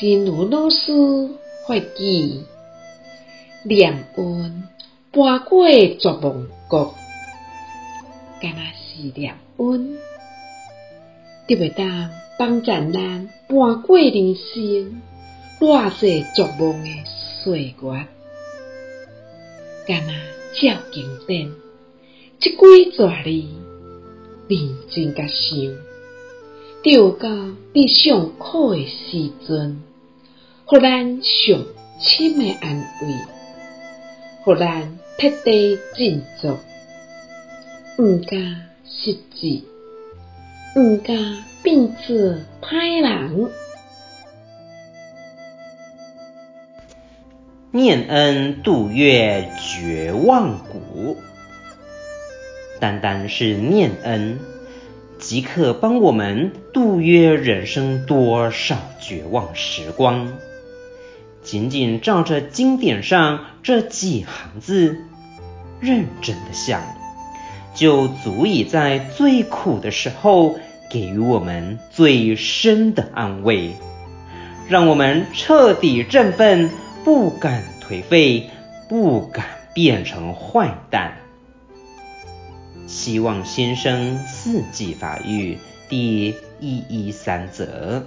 真如老师发起念恩搬过绝望国，敢若是念恩，得袂当帮助咱搬过人生偌济逐梦诶岁月，敢若照经典，即几字字认真甲想，着到你上苦诶时阵，互咱上深的安慰，互咱彻底振作，毋敢失志，毋敢变做歹人。念恩度越绝望谷，单单是念恩，即可帮我们度越人生多少绝望时光。仅仅照着经典上这几行字，认真的想，就足以在最苦的时候给予我们最深的安慰，让我们彻底振奋，不敢颓废，不敢变成坏蛋。希望新生四季法语第一一三则。